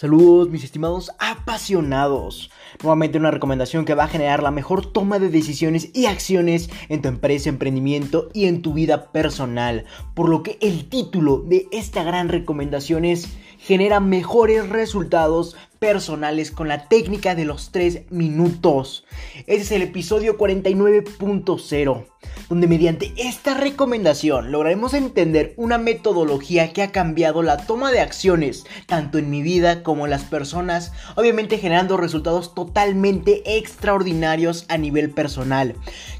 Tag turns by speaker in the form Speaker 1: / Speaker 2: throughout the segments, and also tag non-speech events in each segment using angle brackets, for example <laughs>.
Speaker 1: Saludos mis estimados apasionados. Nuevamente una recomendación que va a generar la mejor toma de decisiones y acciones en tu empresa, emprendimiento y en tu vida personal. Por lo que el título de esta gran recomendación es genera mejores resultados personales con la técnica de los 3 minutos. Este es el episodio 49.0, donde mediante esta recomendación lograremos entender una metodología que ha cambiado la toma de acciones, tanto en mi vida como en las personas, obviamente generando resultados totalmente extraordinarios a nivel personal,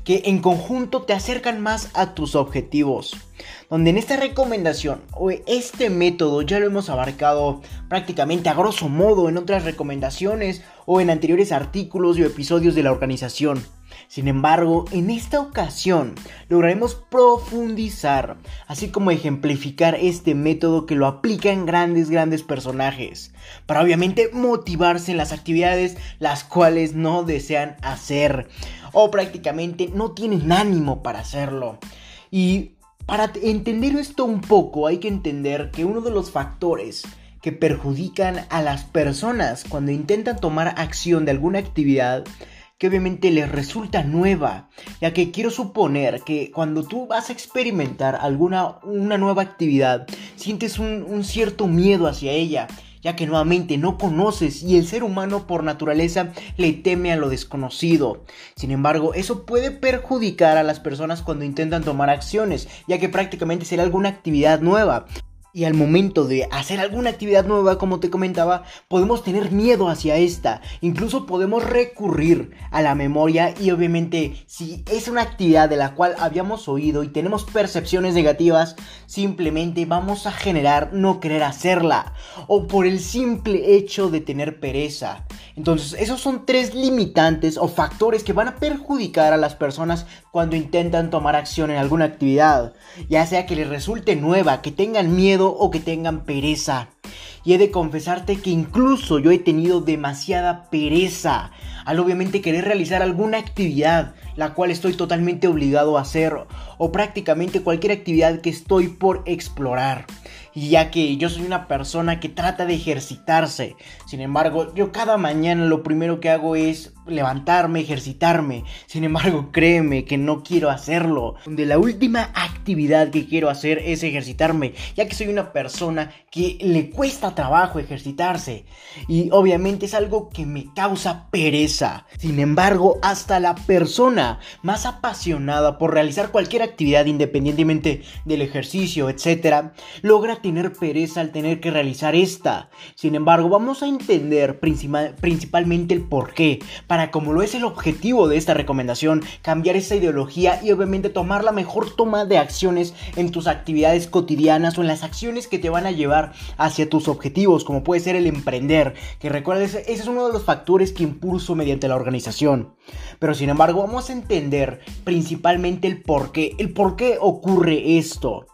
Speaker 1: que en conjunto te acercan más a tus objetivos. Donde en esta recomendación o este método ya lo hemos abarcado prácticamente a grosso modo en otras recomendaciones o en anteriores artículos y episodios de la organización. Sin embargo, en esta ocasión lograremos profundizar, así como ejemplificar este método que lo aplica en grandes, grandes personajes, para obviamente motivarse en las actividades las cuales no desean hacer o prácticamente no tienen ánimo para hacerlo. Y para entender esto un poco hay que entender que uno de los factores que perjudican a las personas cuando intentan tomar acción de alguna actividad que obviamente les resulta nueva, ya que quiero suponer que cuando tú vas a experimentar alguna una nueva actividad, sientes un, un cierto miedo hacia ella, ya que nuevamente no conoces y el ser humano por naturaleza le teme a lo desconocido. Sin embargo, eso puede perjudicar a las personas cuando intentan tomar acciones, ya que prácticamente será alguna actividad nueva. Y al momento de hacer alguna actividad nueva, como te comentaba, podemos tener miedo hacia esta. Incluso podemos recurrir a la memoria y obviamente si es una actividad de la cual habíamos oído y tenemos percepciones negativas, simplemente vamos a generar no querer hacerla. O por el simple hecho de tener pereza. Entonces, esos son tres limitantes o factores que van a perjudicar a las personas cuando intentan tomar acción en alguna actividad. Ya sea que les resulte nueva, que tengan miedo o que tengan pereza. Y he de confesarte que incluso yo he tenido demasiada pereza al obviamente querer realizar alguna actividad la cual estoy totalmente obligado a hacer o prácticamente cualquier actividad que estoy por explorar. Y ya que yo soy una persona que trata de ejercitarse, sin embargo, yo cada mañana lo primero que hago es levantarme, ejercitarme. Sin embargo, <laughs> créeme que no quiero hacerlo. Donde la última actividad que quiero hacer es ejercitarme, ya que soy una persona que le cuesta trabajo ejercitarse. Y obviamente es algo que me causa pereza. Sin embargo, hasta la persona más apasionada por realizar cualquier actividad independientemente del ejercicio, etc., logra tener pereza al tener que realizar esta. Sin embargo, vamos a entender principalmente el por qué, para como lo es el objetivo de esta recomendación, cambiar esa ideología y obviamente tomar la mejor toma de acciones en tus actividades cotidianas o en las acciones que te van a llevar hacia tus objetivos, como puede ser el emprender, que recuerdes, ese es uno de los factores que impulso mediante la organización. Pero sin embargo, vamos a entender principalmente el por qué, el por qué ocurre esto.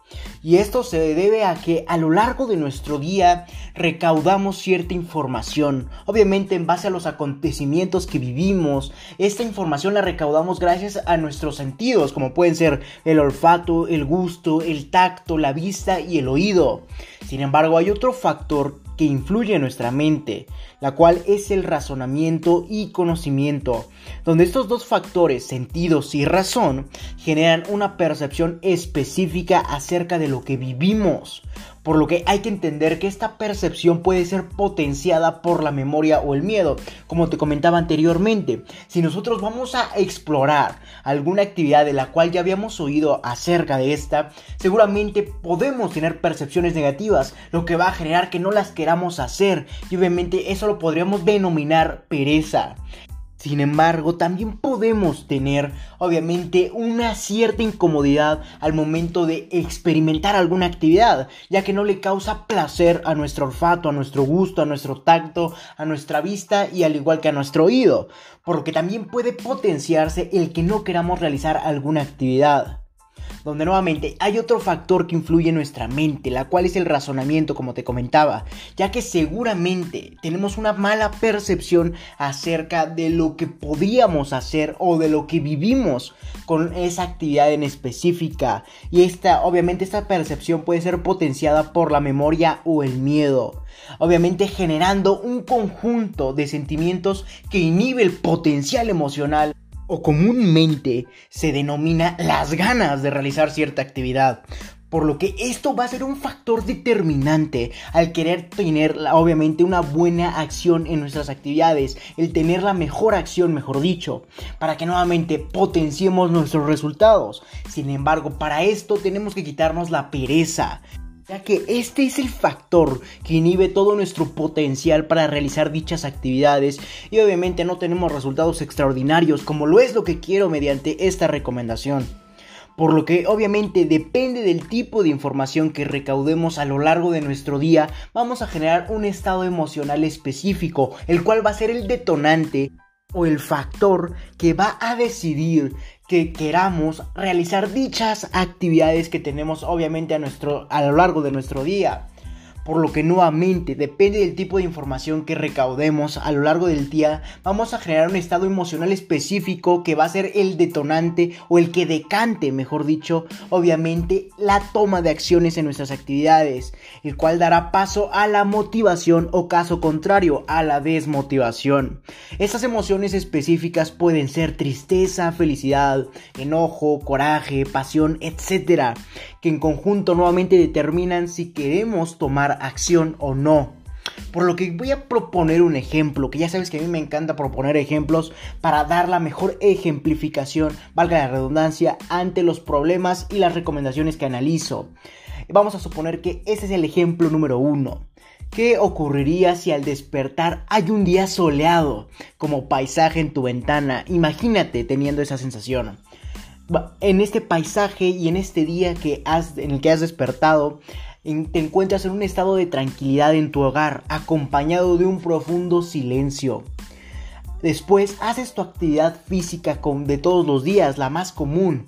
Speaker 1: Y esto se debe a que a lo largo de nuestro día recaudamos cierta información, obviamente en base a los acontecimientos que vivimos. Esta información la recaudamos gracias a nuestros sentidos, como pueden ser el olfato, el gusto, el tacto, la vista y el oído. Sin embargo, hay otro factor que influye en nuestra mente, la cual es el razonamiento y conocimiento, donde estos dos factores, sentidos y razón, generan una percepción específica acerca de lo que vivimos, por lo que hay que entender que esta percepción puede ser potenciada por la memoria o el miedo, como te comentaba anteriormente. Si nosotros vamos a explorar alguna actividad de la cual ya habíamos oído acerca de esta, seguramente podemos tener percepciones negativas, lo que va a generar que no las queramos hacer y obviamente eso lo podríamos denominar pereza. Sin embargo, también podemos tener, obviamente, una cierta incomodidad al momento de experimentar alguna actividad, ya que no le causa placer a nuestro olfato, a nuestro gusto, a nuestro tacto, a nuestra vista y al igual que a nuestro oído, por lo que también puede potenciarse el que no queramos realizar alguna actividad donde nuevamente hay otro factor que influye en nuestra mente, la cual es el razonamiento, como te comentaba, ya que seguramente tenemos una mala percepción acerca de lo que podríamos hacer o de lo que vivimos con esa actividad en específica. Y esta, obviamente, esta percepción puede ser potenciada por la memoria o el miedo. Obviamente generando un conjunto de sentimientos que inhibe el potencial emocional o comúnmente se denomina las ganas de realizar cierta actividad. Por lo que esto va a ser un factor determinante al querer tener obviamente una buena acción en nuestras actividades, el tener la mejor acción, mejor dicho, para que nuevamente potenciemos nuestros resultados. Sin embargo, para esto tenemos que quitarnos la pereza ya que este es el factor que inhibe todo nuestro potencial para realizar dichas actividades y obviamente no tenemos resultados extraordinarios como lo es lo que quiero mediante esta recomendación. Por lo que obviamente depende del tipo de información que recaudemos a lo largo de nuestro día, vamos a generar un estado emocional específico, el cual va a ser el detonante o el factor que va a decidir que queramos realizar dichas actividades que tenemos obviamente a, nuestro, a lo largo de nuestro día por lo que nuevamente depende del tipo de información que recaudemos a lo largo del día, vamos a generar un estado emocional específico que va a ser el detonante o el que decante, mejor dicho, obviamente la toma de acciones en nuestras actividades, el cual dará paso a la motivación o caso contrario, a la desmotivación. Estas emociones específicas pueden ser tristeza, felicidad, enojo, coraje, pasión, etc., en conjunto nuevamente determinan si queremos tomar acción o no. Por lo que voy a proponer un ejemplo, que ya sabes que a mí me encanta proponer ejemplos para dar la mejor ejemplificación, valga la redundancia, ante los problemas y las recomendaciones que analizo. Vamos a suponer que ese es el ejemplo número uno. ¿Qué ocurriría si al despertar hay un día soleado como paisaje en tu ventana? Imagínate teniendo esa sensación. En este paisaje y en este día que has, en el que has despertado, te encuentras en un estado de tranquilidad en tu hogar, acompañado de un profundo silencio. Después haces tu actividad física de todos los días, la más común.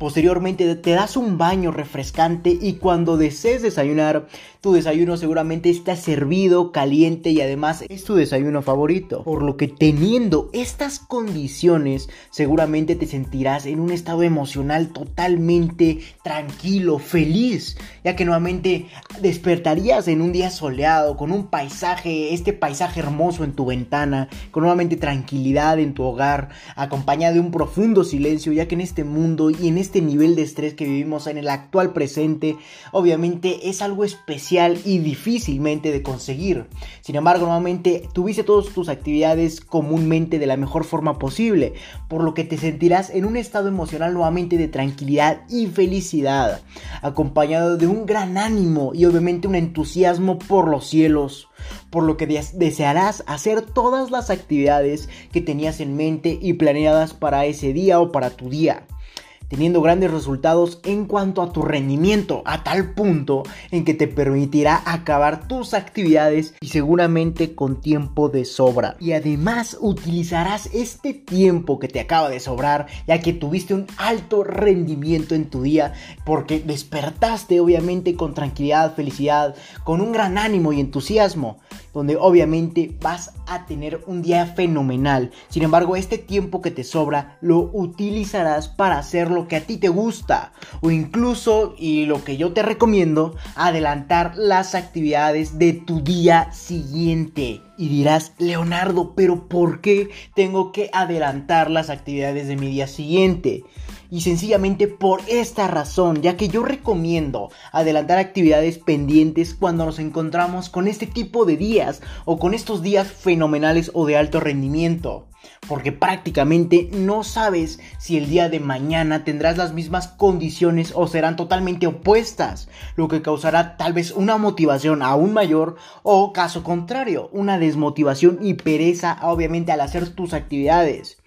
Speaker 1: Posteriormente te das un baño refrescante y cuando desees desayunar, tu desayuno seguramente está servido, caliente y además es tu desayuno favorito. Por lo que teniendo estas condiciones, seguramente te sentirás en un estado emocional totalmente tranquilo, feliz, ya que nuevamente despertarías en un día soleado, con un paisaje, este paisaje hermoso en tu ventana, con nuevamente tranquilidad en tu hogar, acompañado de un profundo silencio, ya que en este mundo y en este este nivel de estrés que vivimos en el actual presente, obviamente es algo especial y difícilmente de conseguir. Sin embargo, nuevamente tuviste todas tus actividades comúnmente de la mejor forma posible, por lo que te sentirás en un estado emocional nuevamente de tranquilidad y felicidad, acompañado de un gran ánimo y obviamente un entusiasmo por los cielos por lo que desearás hacer todas las actividades que tenías en mente y planeadas para ese día o para tu día teniendo grandes resultados en cuanto a tu rendimiento, a tal punto en que te permitirá acabar tus actividades y seguramente con tiempo de sobra. Y además utilizarás este tiempo que te acaba de sobrar, ya que tuviste un alto rendimiento en tu día, porque despertaste obviamente con tranquilidad, felicidad, con un gran ánimo y entusiasmo donde obviamente vas a tener un día fenomenal. Sin embargo, este tiempo que te sobra lo utilizarás para hacer lo que a ti te gusta o incluso, y lo que yo te recomiendo, adelantar las actividades de tu día siguiente. Y dirás, Leonardo, pero ¿por qué tengo que adelantar las actividades de mi día siguiente? y sencillamente por esta razón, ya que yo recomiendo adelantar actividades pendientes cuando nos encontramos con este tipo de días o con estos días fenomenales o de alto rendimiento. Porque prácticamente no sabes si el día de mañana tendrás las mismas condiciones o serán totalmente opuestas, lo que causará tal vez una motivación aún mayor o caso contrario, una desmotivación y pereza obviamente al hacer tus actividades.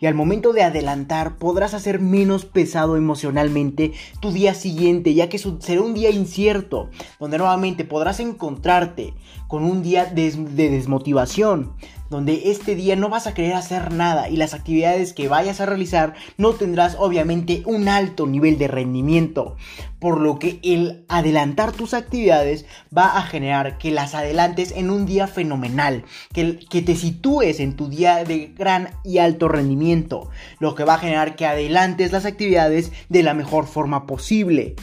Speaker 1: Y al momento de adelantar podrás hacer menos pesado emocionalmente tu día siguiente, ya que será un día incierto, donde nuevamente podrás encontrarte con un día de, desmotivación, donde este día no vas a querer hacer nada y las actividades que vayas a realizar no tendrás obviamente un alto nivel de rendimiento, por lo que el adelantar tus actividades va a generar que las adelantes en un día fenomenal, que, que te sitúes en tu día de gran y alto rendimiento, lo que va a generar que adelantes las actividades de la mejor forma posible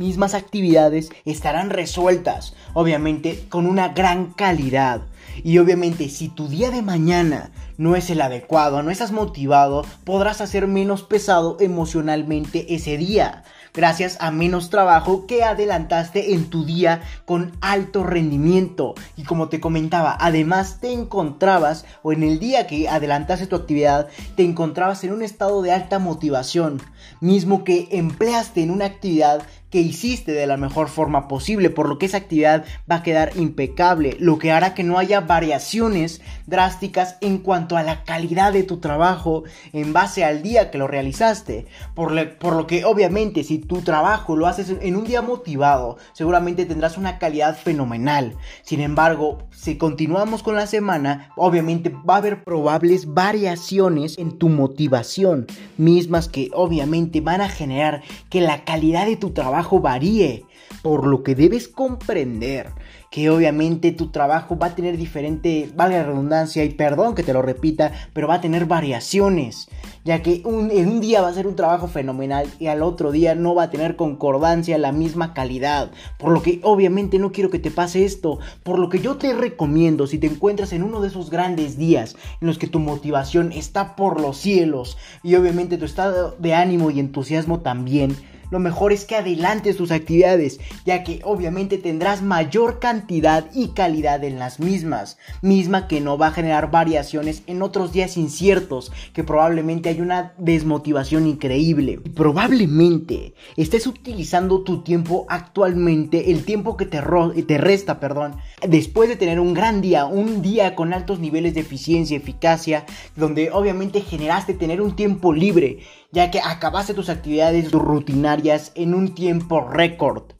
Speaker 1: mismas actividades estarán resueltas, obviamente con una gran calidad. Y obviamente si tu día de mañana no es el adecuado, no estás motivado, podrás hacer menos pesado emocionalmente ese día gracias a menos trabajo que adelantaste en tu día con alto rendimiento. Y como te comentaba, además te encontrabas, o en el día que adelantaste tu actividad, te encontrabas en un estado de alta motivación, mismo que empleaste en una actividad que hiciste de la mejor forma posible, por lo que esa actividad va a quedar impecable, lo que hará que no haya variaciones drásticas en cuanto a la calidad de tu trabajo en base al día que lo realizaste, por, por lo que obviamente si tu trabajo lo haces en un día motivado, seguramente tendrás una calidad fenomenal. Sin embargo, si continuamos con la semana, obviamente va a haber probables variaciones en tu motivación, mismas que obviamente van a generar que la calidad de tu trabajo varíe, por lo que debes comprender que obviamente tu trabajo va a tener diferente, vale la redundancia y perdón que te lo repita, pero va a tener variaciones, ya que en un día va a ser un trabajo fenomenal y al otro día no va a tener concordancia la misma calidad, por lo que obviamente no quiero que te pase esto, por lo que yo te recomiendo si te encuentras en uno de esos grandes días en los que tu motivación está por los cielos y obviamente tu estado de ánimo y entusiasmo también, lo mejor es que adelantes tus actividades, ya que obviamente tendrás mayor cantidad y calidad en las mismas, misma que no va a generar variaciones en otros días inciertos, que probablemente hay una desmotivación increíble. Probablemente estés utilizando tu tiempo actualmente, el tiempo que te, te resta, perdón, después de tener un gran día, un día con altos niveles de eficiencia y eficacia, donde obviamente generaste tener un tiempo libre ya que acabaste tus actividades rutinarias en un tiempo récord.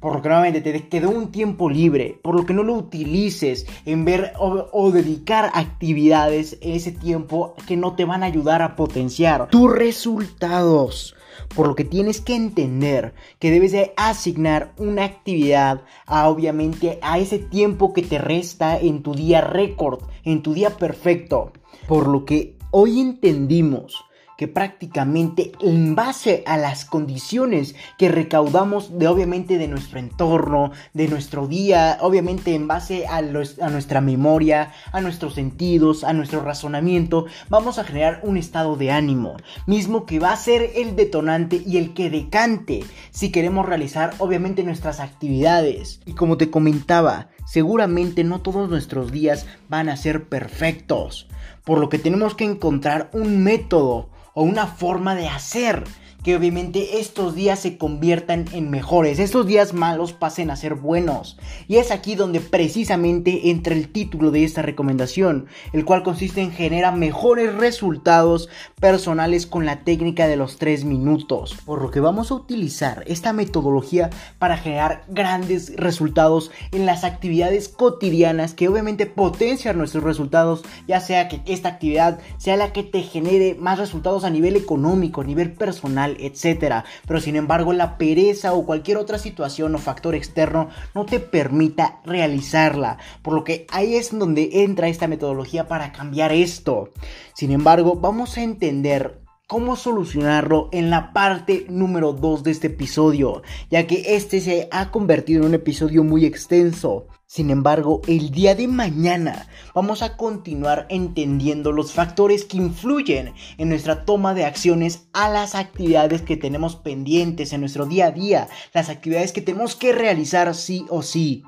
Speaker 1: Por lo que nuevamente te quedó un tiempo libre, por lo que no lo utilices en ver o, dedicar actividades en ese tiempo que no te van a ayudar a potenciar tus resultados. Por lo que tienes que entender que debes de asignar una actividad a obviamente a ese tiempo que te resta en tu día récord, en tu día perfecto. Por lo que hoy entendimos que prácticamente en base a las condiciones que recaudamos de obviamente de nuestro entorno, de nuestro día, obviamente en base a, nuestra memoria, a nuestros sentidos, a nuestro razonamiento, vamos a generar un estado de ánimo, mismo que va a ser el detonante y el que decante si queremos realizar obviamente nuestras actividades. Y como te comentaba, seguramente no todos nuestros días van a ser perfectos, por lo que tenemos que encontrar un método o una forma de hacer que obviamente estos días se conviertan en mejores, estos días malos pasen a ser buenos. Y es aquí donde precisamente entra el título de esta recomendación, el cual consiste en generar mejores resultados personales con la técnica de los 3 minutos. Por lo que vamos a utilizar esta metodología para generar grandes resultados en las actividades cotidianas que obviamente potencian nuestros resultados, ya sea que esta actividad sea la que te genere más resultados a nivel económico, a nivel personal, etcétera. Pero sin embargo, la pereza o cualquier otra situación o factor externo no te permita realizarla. Por lo que ahí es donde entra esta metodología para cambiar esto. Sin embargo, vamos a entender cómo solucionarlo en la parte número 2 de este episodio, ya que este se ha convertido en un episodio muy extenso. Sin embargo, el día de mañana vamos a continuar entendiendo los factores que influyen en nuestra toma de acciones a las actividades que tenemos pendientes en nuestro día a día, las actividades que tenemos que realizar sí o sí.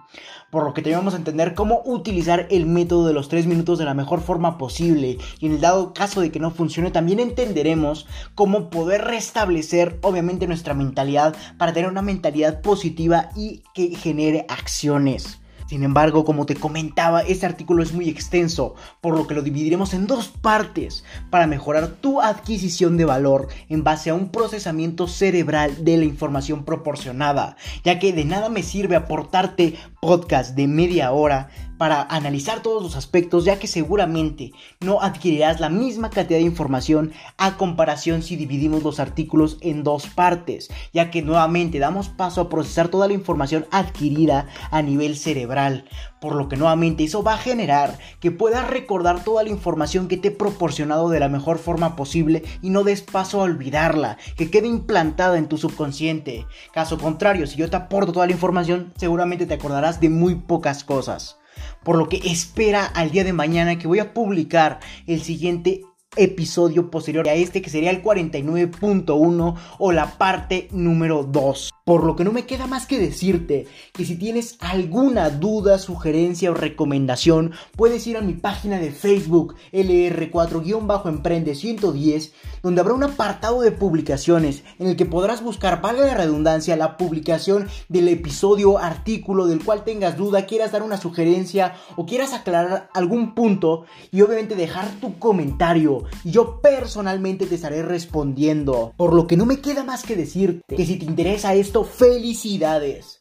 Speaker 1: Por lo que tenemos que entender cómo utilizar el método de los 3 minutos de la mejor forma posible. Y en el dado caso de que no funcione, también entenderemos cómo poder restablecer obviamente nuestra mentalidad para tener una mentalidad positiva y que genere acciones. Sin embargo, como te comentaba, este artículo es muy extenso, por lo que lo dividiremos en dos partes para mejorar tu adquisición de valor en base a un procesamiento cerebral de la información proporcionada, ya que de nada me sirve aportarte podcast de media hora para analizar todos los aspectos, ya que seguramente no adquirirás la misma cantidad de información a comparación si dividimos los artículos en dos partes, ya que nuevamente damos paso a procesar toda la información adquirida a nivel cerebral, por lo que nuevamente eso va a generar que puedas recordar toda la información que te he proporcionado de la mejor forma posible y no des paso a olvidarla, que quede implantada en tu subconsciente. Caso contrario, si yo te aporto toda la información, seguramente te acordarás de muy pocas cosas por lo que espera al día de mañana que voy a publicar el siguiente episodio posterior a este que sería el 49.1 o la parte número 2. Por lo que no me queda más que decirte que si tienes alguna duda, sugerencia o recomendación, puedes ir a mi página de Facebook LR4-Emprende 110, donde habrá un apartado de publicaciones en el que podrás buscar, valga la redundancia, la publicación del episodio, artículo del cual tengas duda, quieras dar una sugerencia o quieras aclarar algún punto y obviamente dejar tu comentario y yo personalmente te estaré respondiendo. Por lo que no me queda más que decirte que si te interesa esto, felicidades.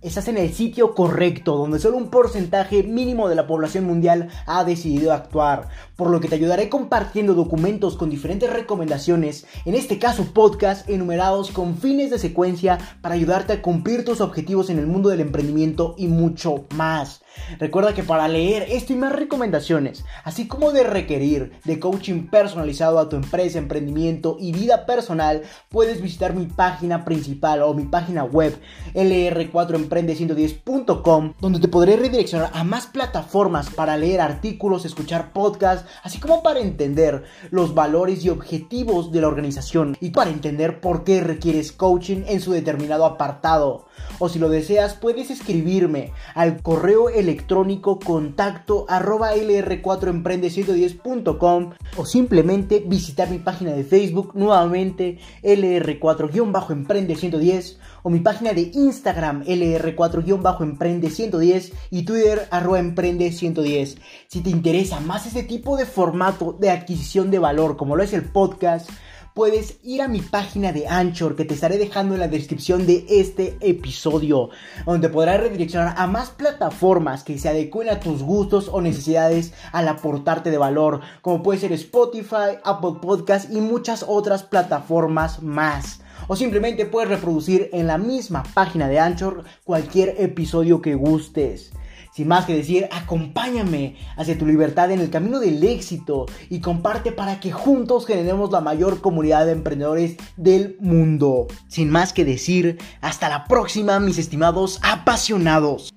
Speaker 1: Estás en el sitio correcto, donde solo un porcentaje mínimo de la población mundial ha decidido actuar, por lo que te ayudaré compartiendo documentos con diferentes recomendaciones, en este caso podcast enumerados con fines de secuencia para ayudarte a cumplir tus objetivos en el mundo del emprendimiento y mucho más. Recuerda que para leer esto y más recomendaciones, así como de requerir de coaching personalizado a tu empresa, emprendimiento y vida personal, puedes visitar mi página principal o mi página web lr4emprende110.com, donde te podré redireccionar a más plataformas para leer artículos, escuchar podcasts, así como para entender los valores y objetivos de la organización y para entender por qué requieres coaching en su determinado apartado. O si lo deseas, puedes escribirme al correo electrónico contacto arroba lr4emprende110.com o simplemente visitar mi página de Facebook nuevamente lr4-emprende110 o mi página de Instagram lr4-emprende110 y Twitter arroba emprende110. Si te interesa más este tipo de formato de adquisición de valor como lo es el podcast, puedes ir a mi página de Anchor que te estaré dejando en la descripción de este episodio, donde podrás redireccionar a más plataformas que se adecuen a tus gustos o necesidades al aportarte de valor, como puede ser Spotify, Apple Podcast y muchas otras plataformas más. O simplemente puedes reproducir en la misma página de Anchor cualquier episodio que gustes. Sin más que decir, acompáñame hacia tu libertad en el camino del éxito y comparte para que juntos generemos la mayor comunidad de emprendedores del mundo. Sin más que decir, hasta la próxima mis estimados apasionados.